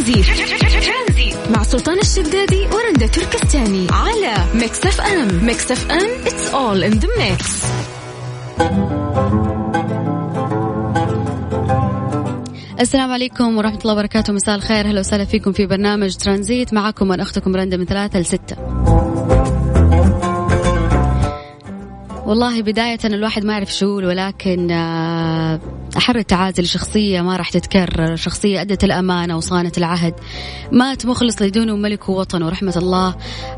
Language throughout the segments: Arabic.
ترانزيت مع سلطان الشدادي ورندا تركستاني على Mix FM. Mix FM it's all in the mix. السلام عليكم ورحمة الله وبركاته. مساء الخير. هلا وسهلا فيكم في برنامج ترانزيت. معكم أنا أختكم رندا من ثلاثة لستة والله بداية الواحد ما يعرف شو ولكن آه، أحر التعازي لشخصية ما راح تتكرر شخصية أدت الأمانة وصانت العهد. مات مخلص لدونه ملك ووطن ورحمة الله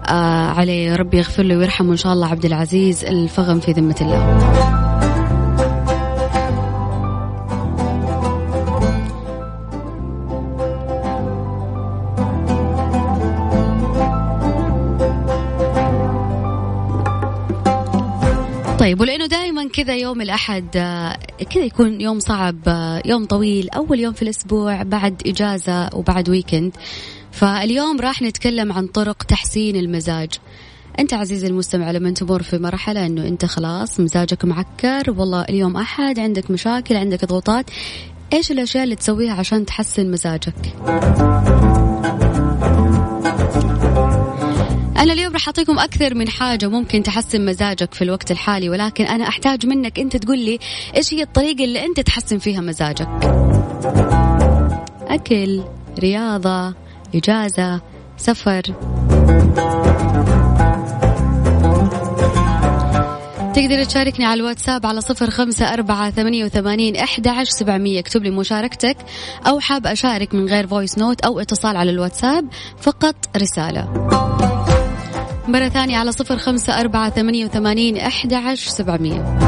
آه، عليه. ربي يغفر له ويرحمه إن شاء الله عبد العزيز الفغم في ذمة الله. طيب ولأنه دائما كذا يوم الأحد آه، كذا يكون يوم صعب آه، يوم طويل أول يوم في الأسبوع بعد إجازة وبعد ويكند فاليوم راح نتكلم عن طرق تحسين المزاج. أنت عزيزي المستمع لما تمر في مرحلة إنه أنت خلاص مزاجك معكر والله اليوم أحد عندك مشاكل عندك ضغوطات إيش الأشياء اللي تسويها عشان تحسن مزاجك؟ أنا اليوم راح أعطيكم أكثر من حاجة ممكن تحسن مزاجك في الوقت الحالي ولكن أنا أحتاج منك أنت تقول لي إيش هي الطريقة اللي أنت تحسن فيها مزاجك؟ أكل رياضة إجازة سفر. تقدر تشاركني على الواتساب على صفر خمسة أربعة ثمانية وثمانين أحد عشر سبعمية. اكتب لي مشاركتك. أو حاب أشارك من غير voice note أو اتصال على الواتساب فقط رسالة. مرة ثانية على صفر خمسة أربعة ثمانية وثمانين أحد عشر سبعمية.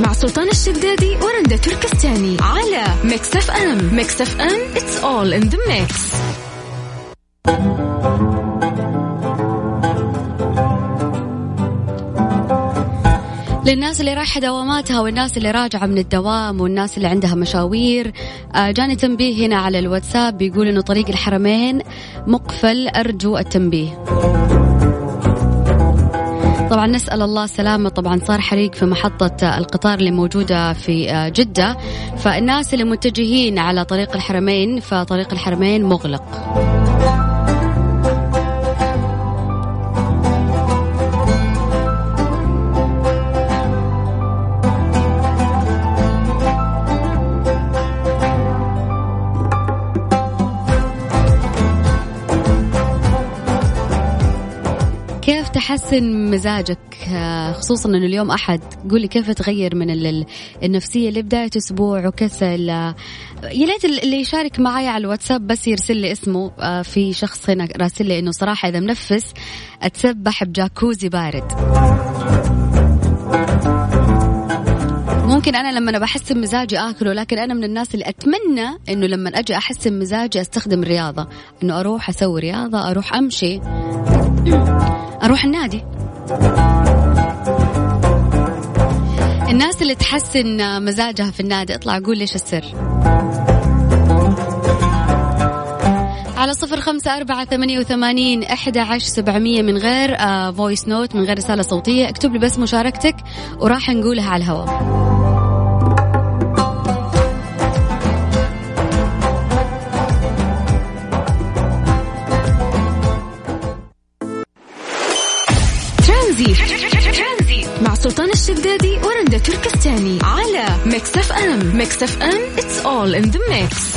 مع سلطان الشدادي ورندا تركستاني على Mix FM. Mix FM it's all in the mix. للناس اللي رايحة دواماتها والناس اللي راجعة من الدوام والناس اللي عندها مشاوير. آه، جاني تنبيه هنا على الواتساب بيقول إنه طريق الحرمين مقفل أرجو التنبيه. طبعا نسأل الله السلامة طبعا صار حريق في محطة القطار اللي موجودة في آه، جدة. فالناس اللي متجهين على طريق الحرمين فطريق الحرمين مغلق. تحسن مزاجك آه، خصوصا إنه اليوم أحد. قولي كيف تغير من ال- النفسية لبداية أسبوع وكسل؟ آه، يا ليت اللي يشارك معي على الواتساب بس يرسل لي اسمه. آه، في شخص هنا راسل لي إنه صراحة إذا منفس أتسبح بجاكوزي بارد. ممكن أنا لما أنا بحسن مزاجي اكله لكن أنا من الناس اللي أتمنى إنه لما أجي احسن مزاجي أستخدم الرياضة. إنه أروح أسوي رياضة أروح أمشي أروح النادي. الناس اللي تحسن مزاجها في النادي اطلع قول ليش السر. على صفر خمسة أربعة ثمانية وثمانين أحد عشر سبعمية من غير آه voice note من غير رسالة صوتية. اكتب لي بس مشاركتك وراح نقولها على الهواء. تركستاني على Mix FM Mix FM it's all in the mix.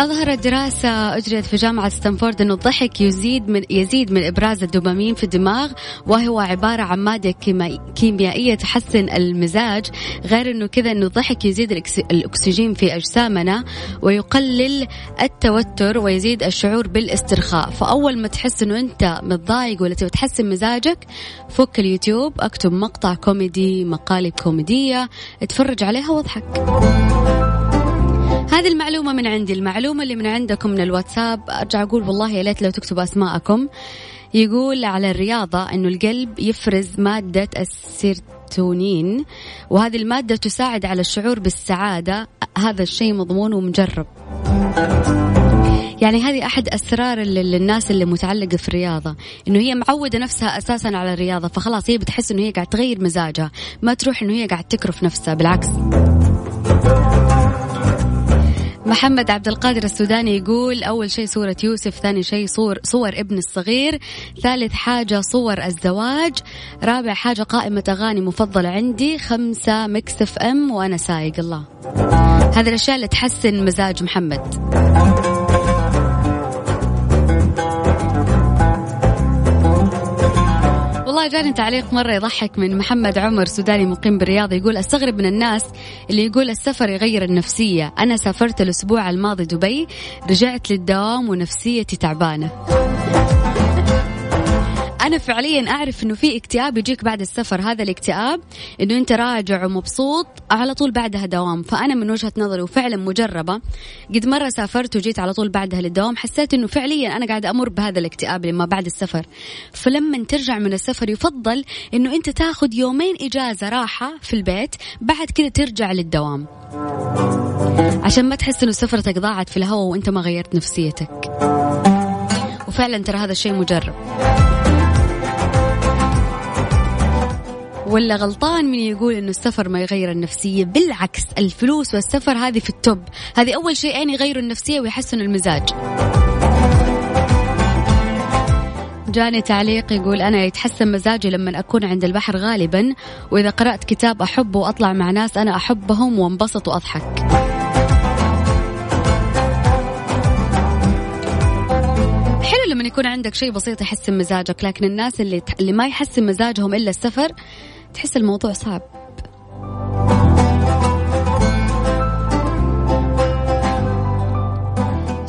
أظهرت دراسة أجريت في جامعة ستانفورد أنه الضحك يزيد من يزيد من إفراز الدوبامين في الدماغ وهو عبارة عن مادة كيمي- كيميائية تحسن المزاج غير أنه كذا أنه الضحك يزيد الأكس- الأكسجين في أجسامنا ويقلل التوتر ويزيد الشعور بالاسترخاء. فأول ما تحس أنه أنت متضايق ولا تبي تحسن مزاجك فك اليوتيوب اكتب مقطع كوميدي مقالب كوميدية اتفرج عليها واضحك. هذه المعلومة من عندي. المعلومة اللي من عندكم من الواتساب أرجع أقول والله يا ليت لو تكتبوا أسماءكم. يقول على الرياضة أنه القلب يفرز مادة السير السيروتونين وهذه المادة تساعد على الشعور بالسعادة. هذا الشيء مضمون ومجرب. يعني هذه أحد أسرار الناس اللي متعلقة في الرياضة إنه هي معودة نفسها أساسا على الرياضة فخلاص هي بتحس إنه هي قاعد تغير مزاجها ما تروح إنه هي قاعد تكرف نفسها بالعكس. محمد عبد القادر السوداني يقول أول شيء صورة يوسف ثاني شيء صور صور ابن الصغير ثالث حاجة صور الزواج رابع حاجة قائمة أغاني مفضلة عندي خمسة مكسف أم وأنا سايق. الله. هذه الأشياء اللي تحسن مزاج محمد. والله جاني تعليق مرة يضحك من محمد عمر سوداني مقيم بالرياض يقول أستغرب من الناس اللي يقول السفر يغير النفسية. أنا سافرت الأسبوع الماضي دبي رجعت للدوام ونفسيتي تعبانة. أنا فعليا أعرف إنه في اكتئاب يجيك بعد السفر. هذا الاكتئاب إنه أنت راجع ومبسوط على طول بعدها دوام. فأنا من وجهة نظري وفعلا مجربة. قد مرة سافرت وجيت على طول بعدها للدوام. حسيت إنه فعليا أنا قاعدة أمر بهذا الاكتئاب لما بعد السفر. فلما ترجع من السفر يفضل إنه أنت تاخذ يومين إجازة راحة في البيت بعد كذا ترجع للدوام. عشان ما تحس إنه سفرتك ضاعت في الهواء وأنت ما غيرت نفسيتك. وفعلا ترى هذا الشيء مجرب. ولا غلطان من يقول إنه السفر ما يغير النفسية؟ بالعكس الفلوس والسفر هذه في التوب. هذه أول شيئين يغيروا النفسية ويحسنوا المزاج. جاني تعليق يقول أنا يتحسن مزاجي لما أكون عند البحر غالبا وإذا قرأت كتاب أحبه وأطلع مع ناس أنا أحبهم وانبسط وأضحك. حلو لما يكون عندك شيء بسيط يحسن مزاجك لكن الناس اللي اللي ما يحسن مزاجهم إلا السفر تحس الموضوع صعب.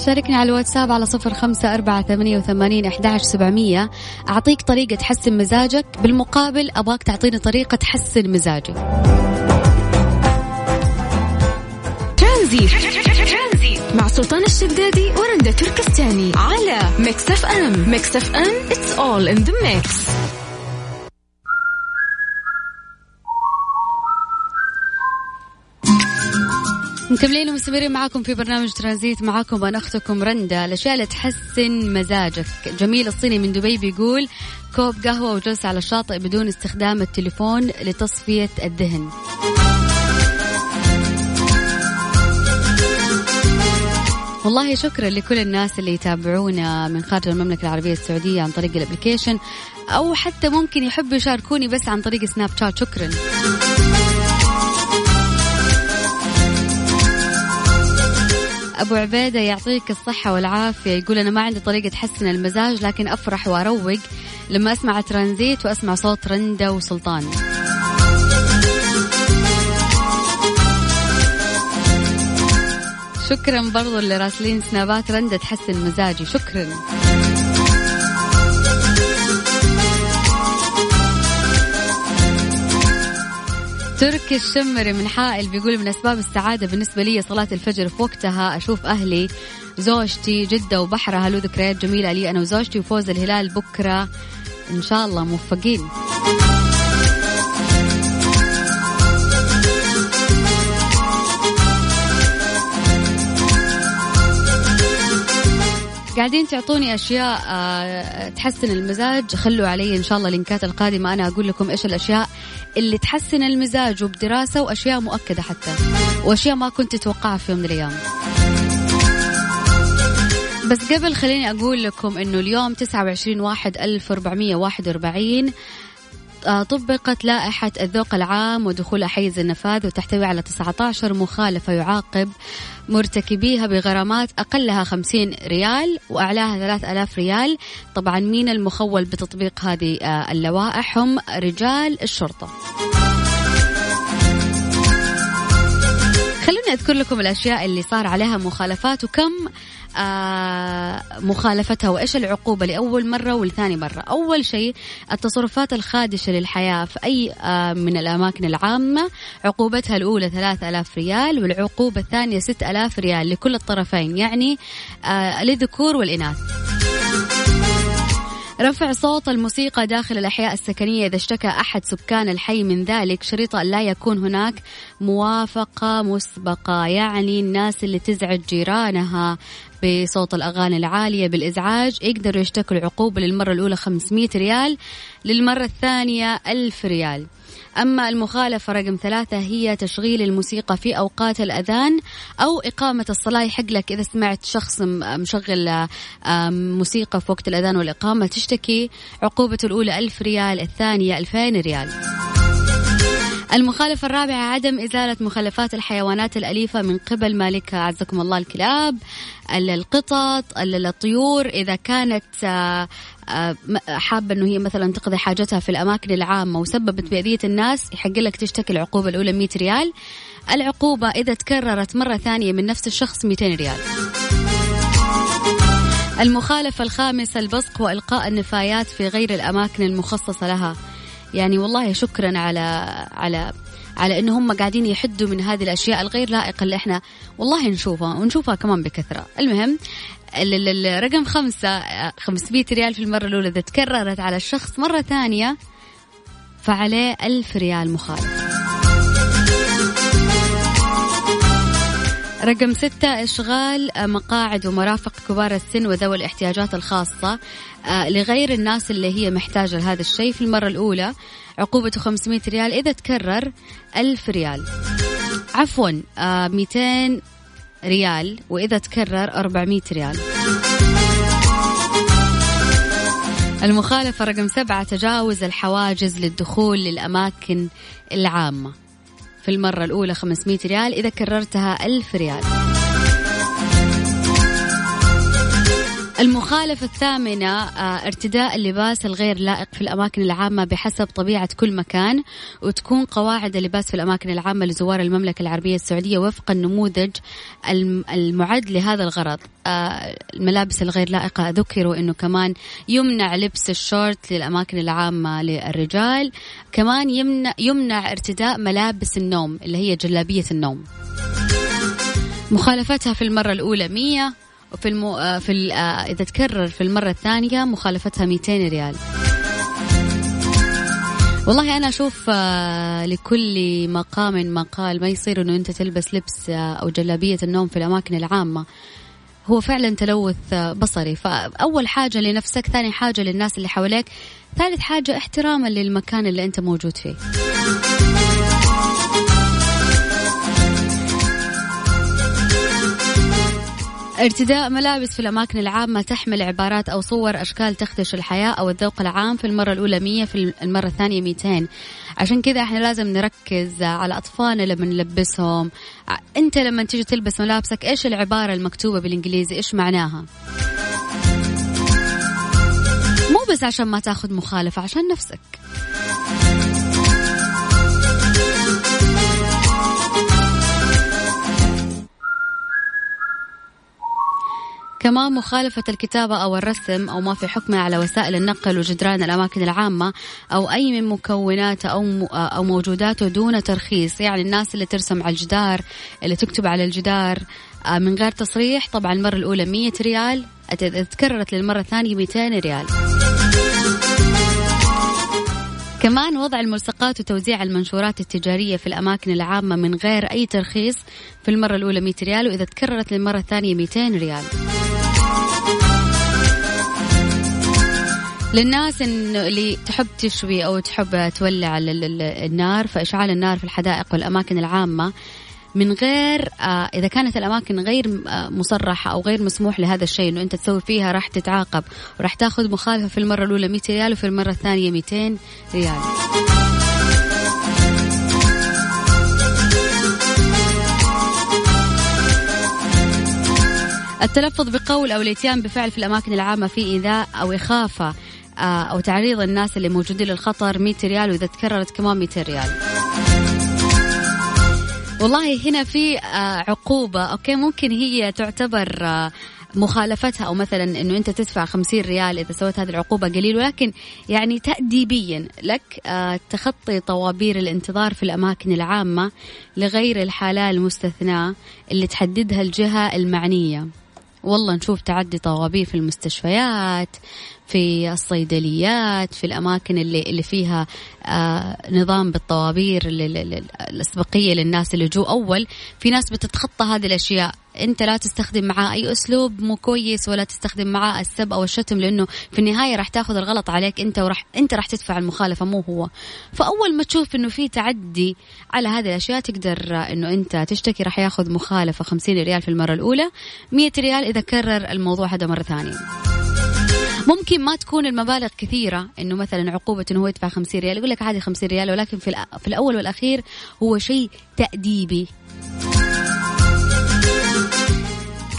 شاركني على الواتساب على صفر خمسة أربعة ثمانية وثمانين أحداش سبعمية. أعطيك طريقة تحسن مزاجك. بالمقابل أبغاك تعطيني طريقة تحسن مزاجي ترانزيت مع سلطان الشدادي ورندا تركستاني. على Mix FM. Mix FM. It's all in the mix. مكملين ومستمرين معاكم في برنامج ترانزيت. معاكم أنا أختكم رندا. الأشياء اللي تحسن مزاجك. جميل الصيني من دبي بيقول كوب قهوة وجلسه على الشاطئ بدون استخدام التليفون لتصفية الذهن. والله شكرا لكل الناس اللي يتابعونا من خارج المملكة العربية السعودية عن طريق ال application أو حتى ممكن يحبوا يشاركوني بس عن طريق سناب شات. شكرا. أبو عبيدة يعطيك الصحة والعافية. يقول أنا ما عندي طريقة تحسن المزاج لكن أفرح وأروق لما أسمع ترانزيت وأسمع صوت رندا وسلطان. شكرا برضو اللي راسلين سنابات رندا تحسن مزاجي. شكرا. تركي الشمري من حائل بيقول من أسباب السعادة بالنسبة لي صلاة الفجر في وقتها أشوف أهلي زوجتي جدة وبحرها له ذكريات جميلة لي أنا وزوجتي وفوز الهلال بكرة إن شاء الله موفقين. قاعدين تعطوني أشياء آه، تحسن المزاج. خلوا علي إن شاء الله لينكات القادمة. أنا أقول لكم إيش الأشياء اللي تحسن المزاج وبدراسة وأشياء مؤكدة حتى وأشياء ما كنت تتوقعها في يوم من الأيام. بس قبل خليني أقول لكم أنه اليوم 29 واحد 1441 آه، طبقت لائحة الذوق العام ودخول حيز النفاذ وتحتوي على 19 مخالفة يعاقب مرتكبيها بغرامات أقلها 50 ريال وأعلاها 3000 ريال. طبعا مين المخول بتطبيق هذه آه، اللوائح؟ هم رجال الشرطة. خلوني أذكر لكم الأشياء اللي صار عليها مخالفات وكم آه مخالفتها وإيش العقوبة لأول مرة ولثاني مرة. أول شيء التصرفات الخادشة للحياة في أي آه من الأماكن العامة عقوبتها الأولى 3000 ريال والعقوبة الثانية 6000 ريال لكل الطرفين يعني آه للذكور والإناث. رفع صوت الموسيقى داخل الأحياء السكنية إذا اشتكى أحد سكان الحي من ذلك. شريط أن لا يكون هناك موافقة مسبقة يعني الناس اللي تزعج جيرانها. بصوت الأغاني العالية بالإزعاج يقدروا يشتكوا العقوبة للمرة الأولى 500 ريال للمرة الثانية 1000 ريال. أما المخالفة رقم ثلاثة هي تشغيل الموسيقى في أوقات الأذان أو إقامة الصلاة. يحق لك إذا سمعت شخص مشغل موسيقى في وقت الأذان والإقامة تشتكي عقوبته الأولى ألف ريال الثانية ألفين ريال. المخالفة الرابعة عدم إزالة مخلفات الحيوانات الأليفة من قبل مالكها أعزكم الله الكلاب القطط الطيور. إذا كانت آه، آه، حابة أنه هي مثلا تقضي حاجتها في الأماكن العامة وسببت بأذية الناس يحق لك تشتكي العقوبة الأولى 100 ريال. العقوبة إذا تكررت مرة ثانية من نفس الشخص 200 ريال. المخالفة الخامسة البصق وإلقاء النفايات في غير الأماكن المخصصة لها. يعني والله شكرا على على على انه هم قاعدين يحدوا من هذه الأشياء الغير لائقة اللي إحنا والله نشوفها ونشوفها كمان بكثرة. المهم الرقم خمسة 500 ريال في المرة الأولى إذا تكررت على الشخص مرة ثانية فعليه ألف ريال مخالف رقم ستة إشغال مقاعد ومرافق كبار السن وذوي الاحتياجات الخاصة آه، لغير الناس اللي هي محتاجة لهذا الشيء في المرة الأولى عقوبته 500 ريال إذا تكرر 1000 ريال. عفوا 200 آه، ريال وإذا تكرر 400 ريال. المخالفة رقم سبعة تجاوز الحواجز للدخول للأماكن العامة. في المرة الأولى 500 ريال إذا كررتها 1000 ريال. المخالفة الثامنة آه، ارتداء اللباس الغير لائق في الأماكن العامة بحسب طبيعة كل مكان وتكون قواعد اللباس في الأماكن العامة لزوار المملكة العربية السعودية وفق النموذج المعد لهذا الغرض. آه، الملابس الغير لائقة ذكروا أنه كمان يمنع لبس الشورت للأماكن العامة للرجال كمان يمنع, يمنع ارتداء ملابس النوم اللي هي جلابية النوم. مخالفتها في المرة الأولى 100 وفي المو... آه، في ال... آه، إذا تكرر في المرة الثانية مخالفتها 200 ريال. والله أنا أشوف آه، لكل مقام مقال ما يصير أنه أنت تلبس لبس أو جلابية النوم في الأماكن العامة. هو فعلا تلوث بصري. فأول حاجة لنفسك ثاني حاجة للناس اللي حواليك ثالث حاجة احتراما للمكان اللي أنت موجود فيه. ارتداء ملابس في الأماكن العامة تحمل عبارات أو صور أشكال تخدش الحياة أو الذوق العام في المرة الأولى 100 في المرة الثانية 200 عشان كذا إحنا لازم نركز على أطفالنا لما نلبسهم. أنت لما تيجي تلبس ملابسك إيش العبارة المكتوبة بالإنجليزي؟ إيش معناها؟ مو بس عشان ما تاخذ مخالفة عشان نفسك. كمان مخالفة الكتابة أو الرسم أو ما في حكمه على وسائل النقل وجدران الأماكن العامة أو أي من مكوناته أو أو موجوداته دون ترخيص. يعني الناس اللي ترسم على الجدار اللي تكتب على الجدار آه، من غير تصريح طبعا المرة الأولى 100 ريال تكررت للمرة الثانية 200 ريال. كمان وضع الملصقات وتوزيع المنشورات التجارية في الأماكن العامة من غير أي ترخيص في المرة الأولى 100 ريال وإذا تكررت للمرة الثانية 200 ريال. للناس اللي تحب تشوي أو تحب تولع النار فإشعال النار في الحدائق والأماكن العامة من غير آه إذا كانت الأماكن غير آه مصرحة أو غير مسموح لهذا الشيء إنه أنت تسوي فيها راح تتعاقب وراح تاخذ مخالفة في المرة الأولى 100 ريال وفي المرة الثانية 200 ريال. التلفظ بقول أو الإتيان بفعل في الأماكن العامة في إيذاء أو إخافة. آه، أو تعريض الناس اللي موجودين للخطر 100 ريال وإذا تكررت كمان 200 ريال والله هنا في آه، عقوبة. okay ممكن هي تعتبر آه، مخالفتها أو مثلا إنه أنت تدفع 50 ريال إذا سويت هذه العقوبة قليل ولكن يعني تاديبيا لك تخطي طوابير الانتظار في الأماكن العامة لغير الحالات المستثناة اللي تحددها الجهة المعنية. والله نشوف تعدي طوابير في المستشفيات في الصيدليات في الأماكن اللي, اللي فيها آه نظام بالطوابير الأسبقية للناس اللي جو أول. في ناس بتتخطى هذه الأشياء. أنت لا تستخدم معاه أي أسلوب مو كويس ولا تستخدم معاه السب أو الشتم لأنه في النهاية راح تاخذ الغلط عليك أنت وراح أنت راح تدفع المخالفة مو هو. فأول ما تشوف إنه في تعدي على هذه الأشياء تقدر إنه أنت تشتكي راح ياخذ مخالفة 50 ريال في المرة الأولى 100 ريال إذا كرر الموضوع هذا مرة ثانية. ممكن ما تكون المبالغ كثيرة إنه مثلا عقوبة إنه هو يدفع 50 ريال. يقول لك عادي 50 ريال ولكن في في الأول والأخير هو شيء تأديبي.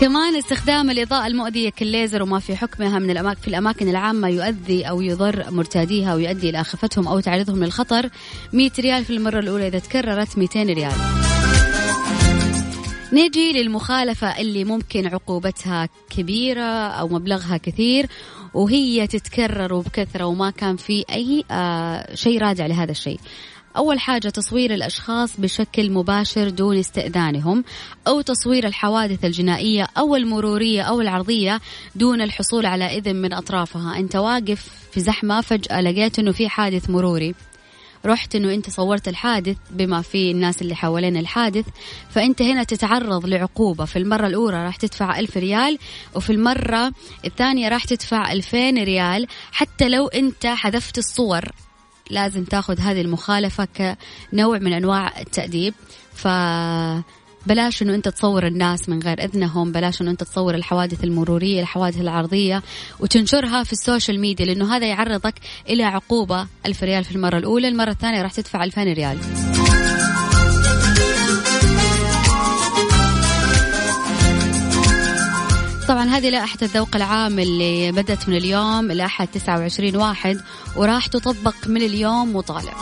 كمان استخدام الإضاءة المؤذية كالليزر وما في حكمها من الأماكن في الأماكن العامة يؤذي أو يضر مرتاديها ويؤدي إلى خفتهم أو تعريضهم للخطر. 100 ريال في المرة الأولى إذا تكررت 200 ريال. نجي للمخالفة اللي ممكن عقوبتها كبيرة أو مبلغها كثير. وهي تتكرر وبكثرة وما كان في أي آه شيء راجع لهذا الشيء. أول حاجة تصوير الأشخاص بشكل مباشر دون استئذانهم أو تصوير الحوادث الجنائية أو المرورية أو العرضية دون الحصول على إذن من أطرافها. أنت واقف في زحمة فجأة لقيت أنه في حادث مروري. رحت إنه أنت صورت الحادث بما في الناس اللي حوالين الحادث فأنت هنا تتعرض لعقوبة. في المرة الأولى راح تدفع ألف ريال وفي المرة الثانية راح تدفع ألفين ريال. حتى لو أنت حذفت الصور لازم تاخذ هذه المخالفة كنوع من أنواع التأديب. ف بلاش إنه أنت تصور الناس من غير إذنهم بلاش إنه أنت تصور الحوادث المرورية الحوادث العرضية وتنشرها في ال social media لأنه هذا يعرضك إلى عقوبة ألف ريال في المرة الأولى المرة الثانية راح تدفع 2000 ريال. طبعا هذه لائحة الذوق العام اللي بدأت من اليوم أحد 29 واحد وراح تطبق من اليوم وطالع.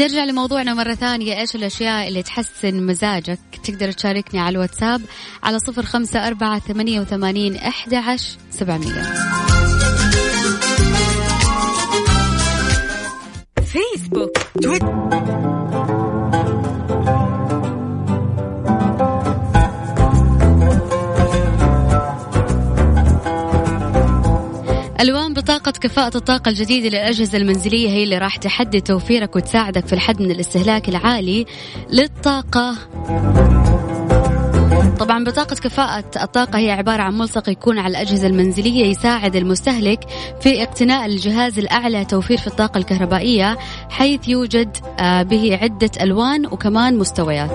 نرجع لموضوعنا مرة ثانية. إيش الأشياء اللي تحسن مزاجك؟ تقدر تشاركني على الواتساب على صفر خمسة أربعة ثمانية وثمانين أحد عشر سبعمية. فيسبوك ألوان بطاقة كفاءة الطاقة الجديدة للأجهزة المنزلية هي اللي راح تحدد توفيرك وتساعدك في الحد من الاستهلاك العالي للطاقة. طبعا بطاقة كفاءة الطاقة هي عبارة عن ملصق يكون على الأجهزة المنزلية يساعد المستهلك في اقتناء الجهاز الأعلى توفير في الطاقة الكهربائية حيث يوجد آه، به عدة ألوان وكمان مستويات.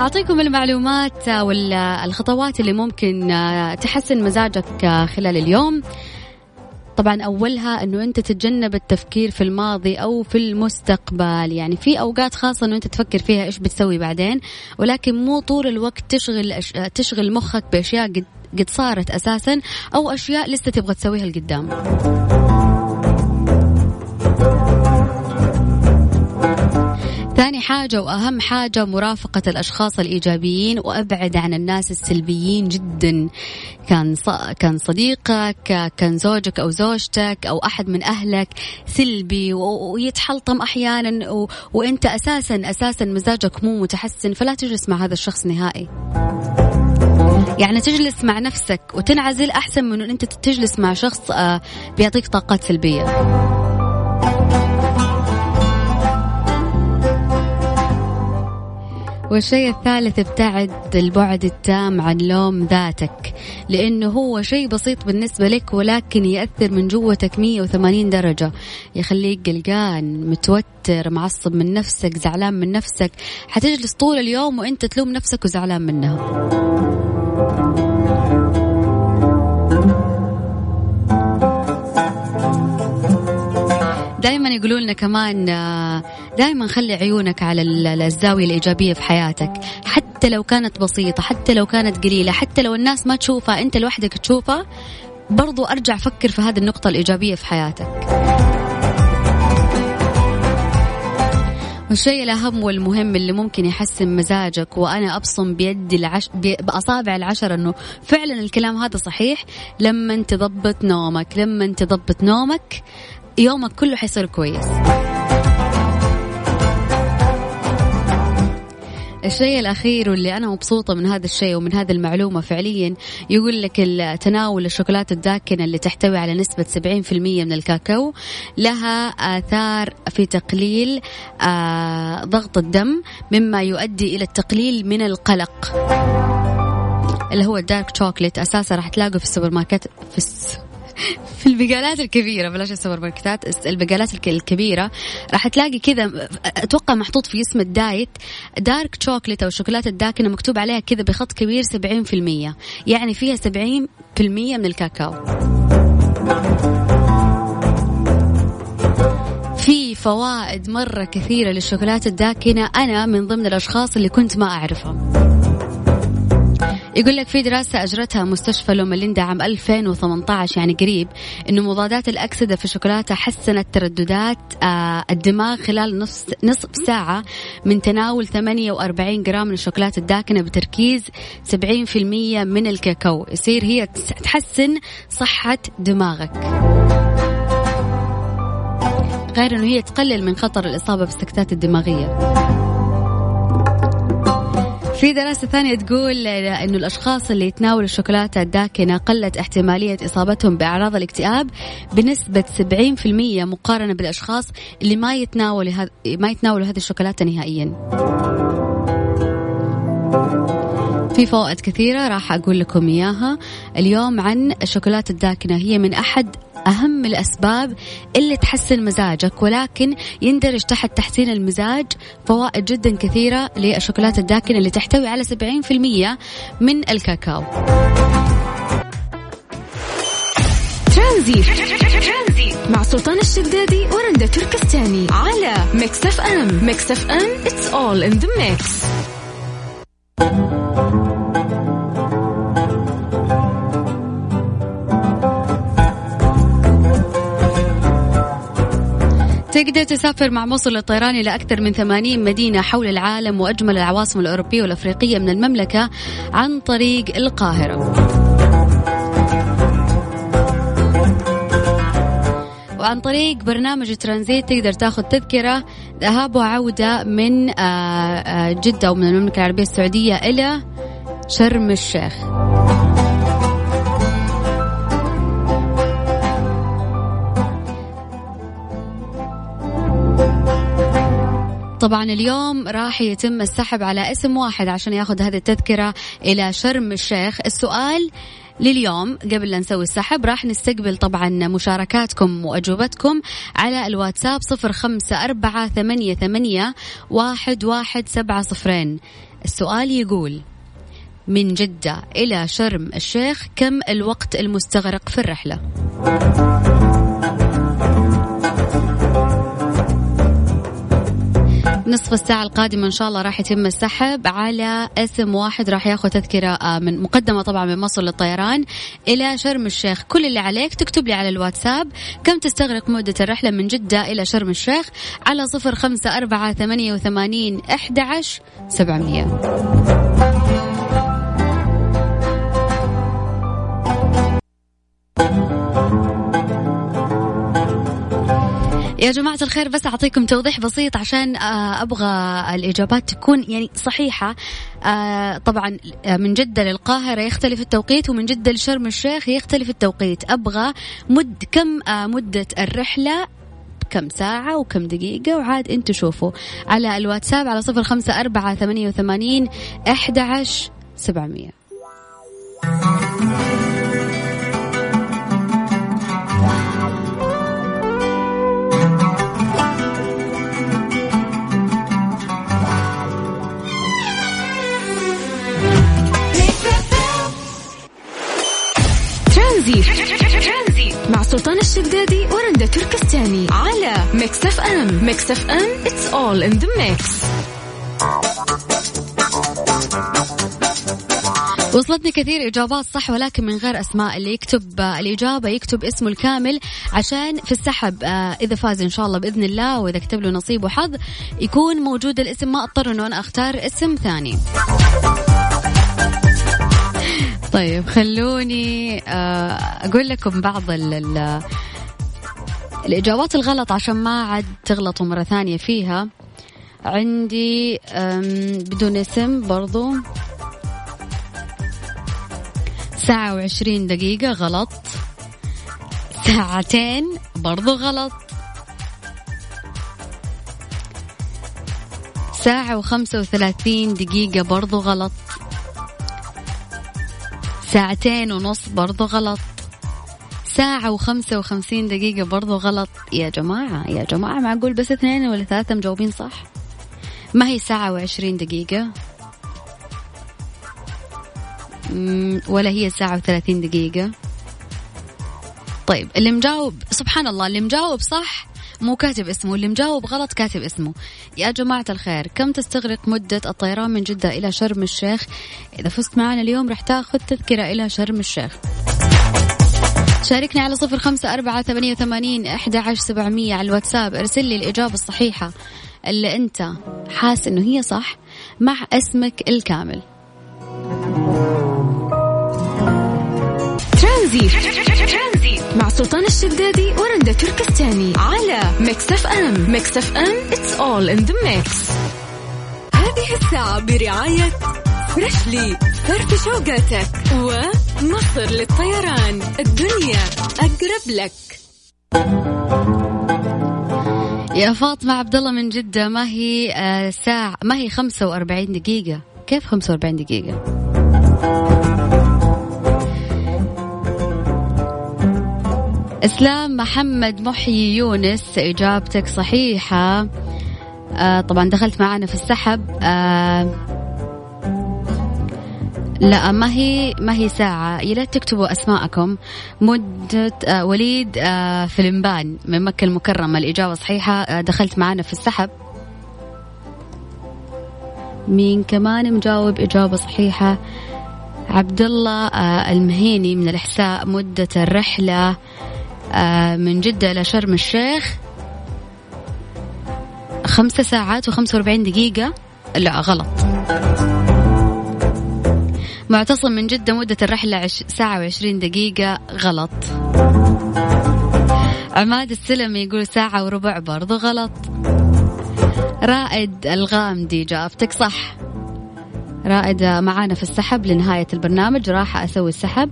أعطيكم المعلومات والخطوات اللي ممكن آه، تحسن مزاجك آه، خلال اليوم. طبعا أولها أنه أنت تتجنب التفكير في الماضي أو في المستقبل. يعني في أوقات خاصة أنه أنت تفكر فيها إيش بتسوي بعدين ولكن مو طول الوقت تشغل أش... تشغل مخك بأشياء قد قد صارت أساسا أو أشياء لسه تبغى تسويها لقدام. ثاني حاجة وأهم حاجة مرافقة الأشخاص الإيجابيين وأبعد عن الناس السلبيين جدا كان كان صديقك كان زوجك أو زوجتك أو أحد من أهلك سلبي ويتحلطم أحيانا. وأنت أساسا أساسا مزاجك مو متحسن فلا تجلس مع هذا الشخص نهائي يعني تجلس مع نفسك وتنعزل أحسن من أن أنت تجلس مع شخص آه، بيعطيك طاقات سلبية والشيء الثالث ابتعد البعد التام عن لوم ذاتك لأنه هو شيء بسيط بالنسبة لك ولكن يأثر من جوتك 180 درجة. يخليك قلقان متوتر معصب من نفسك زعلان من نفسك. حتجلس طول اليوم وأنت تلوم نفسك وزعلان منها. دائما يقولوا لنا كمان آه، دائما خلي عيونك على الزاوية الإيجابية في حياتك. حتى لو كانت بسيطة حتى لو كانت قليلة حتى لو الناس ما تشوفها أنت لوحدك تشوفها برضو أرجع فكر في هذه النقطة الإيجابية في حياتك. والشيء الأهم والمهم اللي ممكن يحسن مزاجك وأنا أبصم بيدي العش... بأصابع العشرة أنه فعلا الكلام هذا صحيح. لما تضبط نومك لما تضبط نومك يومك كله حيصير كويس. الشيء الأخير واللي أنا مبسوطة من هذا الشيء ومن هذه المعلومة فعليا يقول لك تناول الشوكولاتة الداكنة اللي تحتوي على نسبة 70% من الكاكاو لها آثار في تقليل آه ضغط الدم مما يؤدي إلى التقليل من القلق. اللي هو ال dark chocolate أساسا راح تلاقوا في السوبر ماركت في الس... في البقالات الكبيرة بلاش السوبر ماركتات البقالات الكبيرة راح تلاقي كذا أتوقع محطوط في اسم ال diet dark chocolate أو الشوكولاتة الداكنة مكتوب عليها كذا بخط كبير 70% يعني فيها 70% من الكاكاو. في فوائد مرة كثيرة للشوكولاتة الداكنة أنا من ضمن الأشخاص اللي كنت ما أعرفها يقول لك في دراسة أجرتها مستشفى لوماليندا عام 2018 يعني قريب إنه مضادات الأكسدة في الشوكولاتة حسنت ترددات آه الدماغ خلال نصف نصف ساعة من تناول 48 جرام من الشوكولاتة الداكنة بتركيز 70% من الكاكاو. يصير هي تحسن صحة دماغك. غير إنه هي تقلل من خطر الإصابة بالسكتات الدماغية. في دراسة ثانية تقول أنه الأشخاص اللي يتناولوا الشوكولاتة الداكنة قلت احتمالية إصابتهم بأعراض الاكتئاب بنسبة 70% مقارنة بالأشخاص اللي ما يتناولوا ما يتناولوا هذه الشوكولاتة نهائيا. في فوائد كثيرة راح أقول لكم إياها. اليوم عن الشوكولاتة الداكنة. هي من أحد أهم الأسباب اللي تحسن مزاجك ولكن يندرج تحت تحسين المزاج فوائد جدا كثيرة للشوكولاتة الداكنة اللي تحتوي على 70% من الكاكاو. ترانزيت مع سلطان الشدادي ورندا تركستاني على Mix FM. Mix FM it's all in the mix. تقدر تسافر مع مصر للطيران إلى أكثر من 80 مدينة حول العالم وأجمل العواصم الأوروبية والأفريقية من المملكة عن طريق القاهرة. وعن طريق برنامج ترانزيت تقدر تاخذ تذكرة ذهاب وعودة من آه، آه، جدة ومن المملكة العربية السعودية إلى شرم الشيخ. طبعا اليوم راح يتم السحب على اسم واحد عشان ياخذ هذه التذكرة إلى شرم الشيخ السؤال لليوم قبل لا نسوي السحب راح نستقبل طبعا مشاركاتكم وأجوبتكم على الواتساب صفر خمسة أربعة ثمانية, ثمانية واحد, واحد سبعة صفرين السؤال يقول من جدة إلى شرم الشيخ كم الوقت المستغرق في الرحلة؟ نصف الساعة القادمة إن شاء الله راح يتم السحب على اسم واحد راح ياخذ تذكرة آه، من مقدمة طبعا من مصر للطيران إلى شرم الشيخ. كل اللي عليك تكتب لي على الواتساب كم تستغرق مدة الرحلة من جدة إلى شرم الشيخ على صفر خمسة أربعة ثمانية وثمانين أحد عشر سبعمية. يا جماعة الخير بس أعطيكم توضيح بسيط عشان آه، أبغى الإجابات تكون يعني صحيحة. آه، طبعا آه، من جدة للقاهرة يختلف التوقيت ومن جدة لشرم الشيخ يختلف التوقيت. أبغى مد كم مدة الرحلة؟ كم ساعة وكم دقيقة؟ وعاد أنتوا شوفوا. على الواتساب على صفر خمسة أربعة ثمانية وثمانين أحد عشر سبعمية. Mix FM Mix FM it's all in the mix. وصلتني كثير إجابات صح ولكن من غير أسماء اللي يكتب الإجابة يكتب اسمه الكامل عشان في السحب آه، إذا فاز إن شاء الله بإذن الله وإذا كتب له نصيب وحظ يكون موجود الاسم ما أضطر إنه أنا أختار اسم ثاني. طيب خلوني آه، أقول لكم بعض ال الإجابات الغلط عشان ما عاد تغلطوا مرة ثانية فيها. عندي بدون اسم برضو. ساعة وعشرين دقيقة غلط. ساعتين برضو غلط. ساعة وخمسة وثلاثين دقيقة برضو غلط. ساعتين ونص برضو غلط. ساعة وخمسة وخمسين دقيقة برضو غلط. يا جماعة يا جماعة معقول بس اثنين ولا ثلاثة مجاوبين صح؟ ما هي ساعة وعشرين دقيقة؟ ولا هي ساعة وثلاثين دقيقة. طيب اللي مجاوب سبحان الله اللي مجاوب صح مو كاتب اسمه اللي مجاوب غلط كاتب اسمه. يا جماعة الخير كم تستغرق مدة الطيران من جدة إلى شرم الشيخ؟ إذا فزت معنا اليوم رح تاخذ تذكرة إلى شرم الشيخ. شاركني على صفر خمسة أربعة ثمانية وثمانين أحد عشر سبعمية على الواتساب. ارسل لي الإجابة الصحيحة اللي أنت حاس إنه هي صح مع اسمك الكامل. ترانزيت مع سلطان الشدادي ورندا تركستاني على Mix FM. Mix FM it's all in the mix. هذه الساعة برعاية فريشلي فرف شوقاتك ومصر للطيران. الدنيا أقرب لك. يا فاطمة عبد الله من جدة ما هي آه، ساعة ما هي 45 دقيقة؟ كيف 45 دقيقة؟ إسلام محمد محيي يونس إجابتك صحيحة. آه طبعا دخلت معنا في السحب. آه لا ما هي ما هي ساعة. يا ريت تكتبوا أسماءكم. مدة آه وليد آه فلمبان من مكة المكرمة. الإجابة صحيحة. آه دخلت معنا في السحب. مين كمان مجاوب؟ إجابة صحيحة. عبد الله المهيني من الإحساء. مدة الرحلة من جدة إلى شرم الشيخ. خمسة ساعات وخمسة وأربعين دقيقة. لا غلط. معتصم من جدة مدة الرحلة عش... ساعة وعشرين دقيقة غلط. عماد السلمي يقول ساعة وربع برضو غلط. رائد الغامدي جاوبتك صح. رائد معانا في السحب لنهاية البرنامج راح أسوي السحب.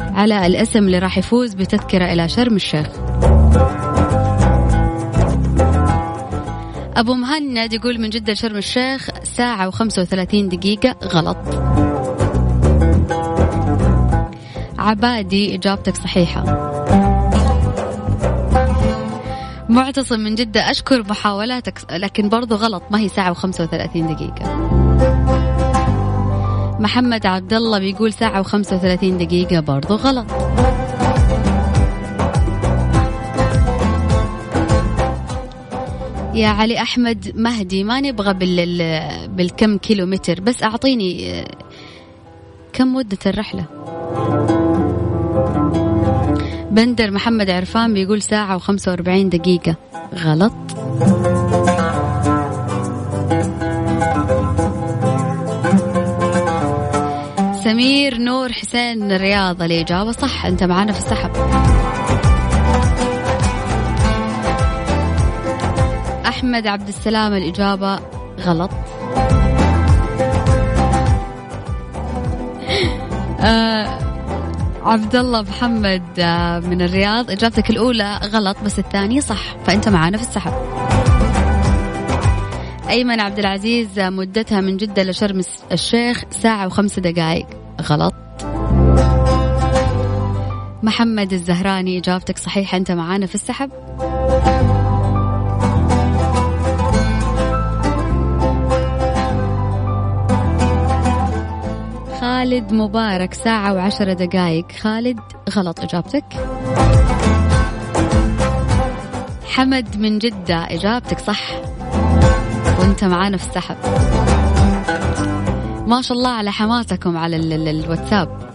على الاسم اللي راح يفوز بتذكرة إلى شرم الشيخ. أبو مهند يقول من جدة لشرم الشيخ ساعة وخمسة وثلاثين دقيقة غلط. عبادي إجابتك صحيحة. معتصم من جدة أشكر محاولاتك لكن برضو غلط ما هي ساعة وخمسة وثلاثين دقيقة. محمد عبد الله بيقول ساعة وخمسة وثلاثين دقيقة برضو غلط. يا علي أحمد مهدي ما نبغى بال... بالكم كيلومتر بس أعطيني كم مدة الرحلة؟ بندر محمد عرفان بيقول ساعة وخمسة وأربعين دقيقة. غلط. سمير نور حسين الرياض الإجابة صح. أنت معنا في السحب. أحمد عبد السلام الإجابة غلط. آه عبد الله محمد آه من الرياض. إجابتك الأولى غلط بس الثانية صح فأنت معنا في السحب. أيمن عبد العزيز مدتها من جدة لشرم الشيخ ساعة وخمس دقائق. غلط. محمد الزهراني إجابتك صحيحة أنت معانا في السحب. خالد مبارك ساعة وعشرة دقائق خالد غلط إجابتك. حمد من جدة إجابتك صح. وأنت معانا في السحب. ما شاء الله على حماسكم على الواتساب.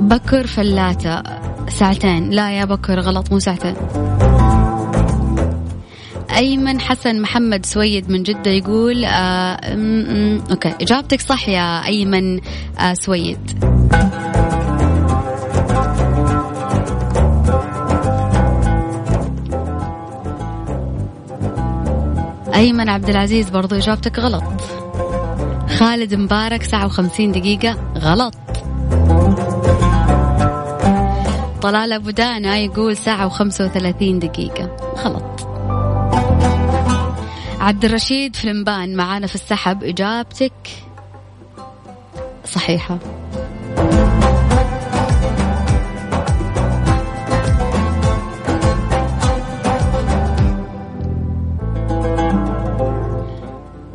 بكر فلاتة ساعتين. لا يا بكر غلط مو ساعتين. أيمن حسن محمد سويد من جدة يقول آه م م okay. إجابتك صح يا أيمن آه سويد. أيمن عبد العزيز برضو إجابتك غلط. خالد مبارك ساعة وخمسين دقيقة غلط. طلال أبو دانا يقول ساعة وخمسة وثلاثين دقيقة. عبد الرشيد فلمبان معانا في السحب إجابتك صحيحة.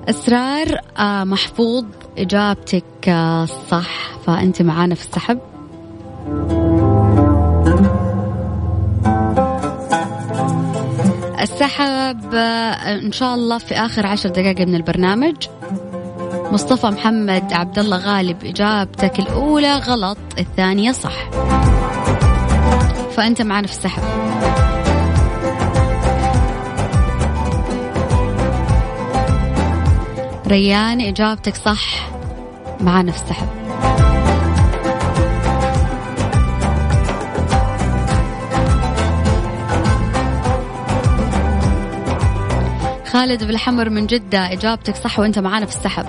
أسرار آه محفوظ إجابتك آه صح فأنت معانا في السحب. السحب آه إن شاء الله في آخر عشر دقائق من البرنامج. مصطفى محمد عبد الله غالب إجابتك الأولى غلط الثانية صح. فأنت معنا في السحب. ريان إجابتك صح معانا في السحب. خالد بالحمر من جدة إجابتك صح وأنت معانا في السحب.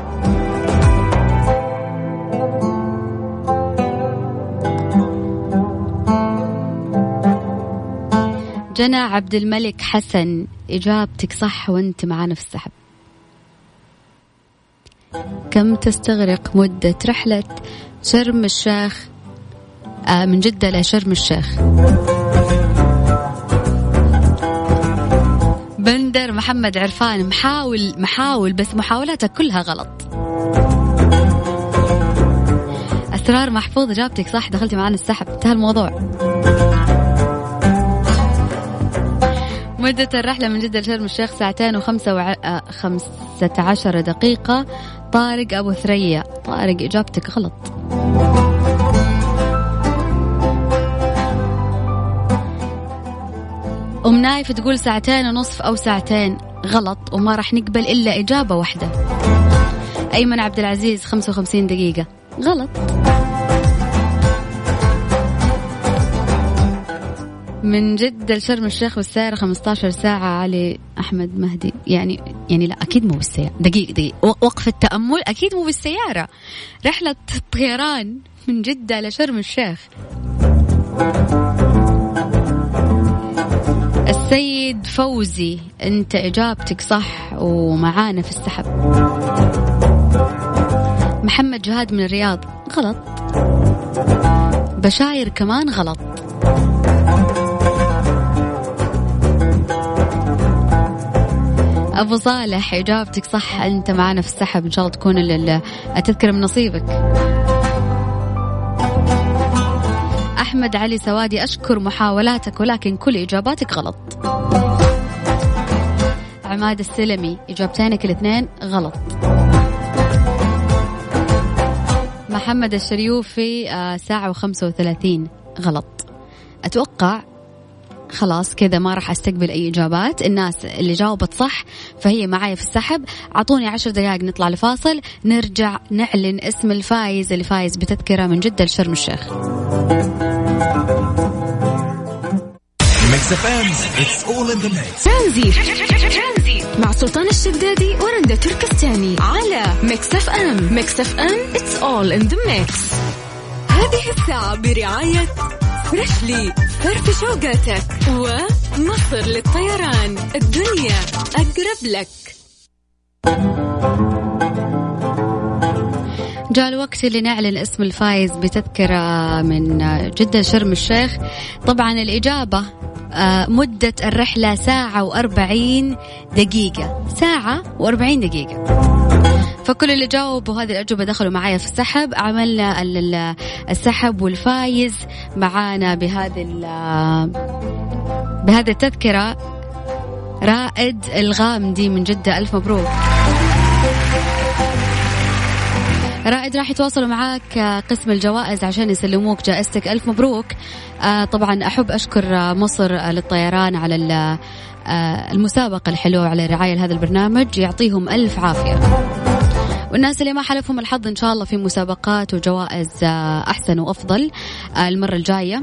جنى عبد الملك حسن إجابتك صح وأنت معانا في السحب. كم تستغرق مدة رحلة شرم الشيخ آه من جدة لشرم الشيخ؟ محمد عرفان محاول محاول بس محاولاتك كلها غلط. أسرار محفوظ إجابتك صح دخلتي معنا السحب. انتهى الموضوع. مدة الرحلة من جدة لشرم الشيخ ساعتين وخمسة وع... آه، خمسة عشر دقيقة. طارق أبو ثريا. طارق إجابتك غلط. أم نايف تقول ساعتين ونصف أو ساعتين. غلط وما راح نقبل إلا إجابة واحدة. أيمن عبد العزيز 55 دقيقة. غلط. من جدة لشرم الشيخ بالسيارة 15 ساعة علي أحمد مهدي. يعني يعني لا أكيد مو بالسيارة. دقيقة دقيقة. وقف التأمل أكيد مو بالسيارة. رحلة طيران من جدة لشرم الشيخ. السيد فوزي أنت إجابتك صح ومعانا في السحب. محمد جهاد من الرياض غلط. بشاير كمان غلط. أبو صالح إجابتك صح أنت معنا في السحب. إن شاء الله تكون التذكره من نصيبك. أحمد علي سوادي أشكر محاولاتك ولكن كل إجاباتك غلط. عماد السلمي إجابتينك الاثنين غلط. محمد الشريوفي آه، ساعة وخمسة وثلاثين غلط. أتوقع خلاص كذا ما راح أستقبل أي إجابات. الناس اللي جاوبت صح فهي معي في السحب. أعطوني عشر دقائق نطلع لفاصل. نرجع نعلن اسم الفايز اللي فايز بتذكرة من جدة لشرم الشيخ. ترانزيت مع سلطان الشدادي ورندا تركستاني على Mix FM Mix FM it's all in the mix هذه الساعة برعاية فريشلي فرف شوقاتك ومصر للطيران. الدنيا أقرب لك. جاء الوقت اللي نعلن اسم الفايز بتذكرة من جدة شرم الشيخ. طبعا الإجابة مدة الرحلة ساعة وأربعين دقيقة. ساعة وأربعين دقيقة. فكل اللي جاوبوا هذه الأجوبة دخلوا معايا في السحب. عملنا السحب والفايز معانا بهذه بهذه التذكرة. رائد الغامدي من جدة. ألف مبروك. رائد راح يتواصلوا معاك قسم الجوائز عشان يسلموك جائزتك. ألف مبروك. آه، طبعا أحب أشكر مصر للطيران على آه، المسابقة الحلوة على الرعاية لهذا البرنامج. يعطيهم ألف عافية. والناس اللي ما حلفهم الحظ إن شاء الله في مسابقات وجوائز آه، أحسن وأفضل المرة الجاية.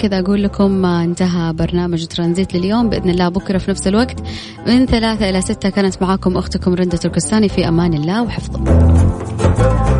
كذا أقول لكم انتهى برنامج ترانزيت لليوم. بإذن الله بكرة في نفس الوقت. من ثلاثة إلى ستة كانت معاكم أختكم رندة تركستاني في أمان الله وحفظه.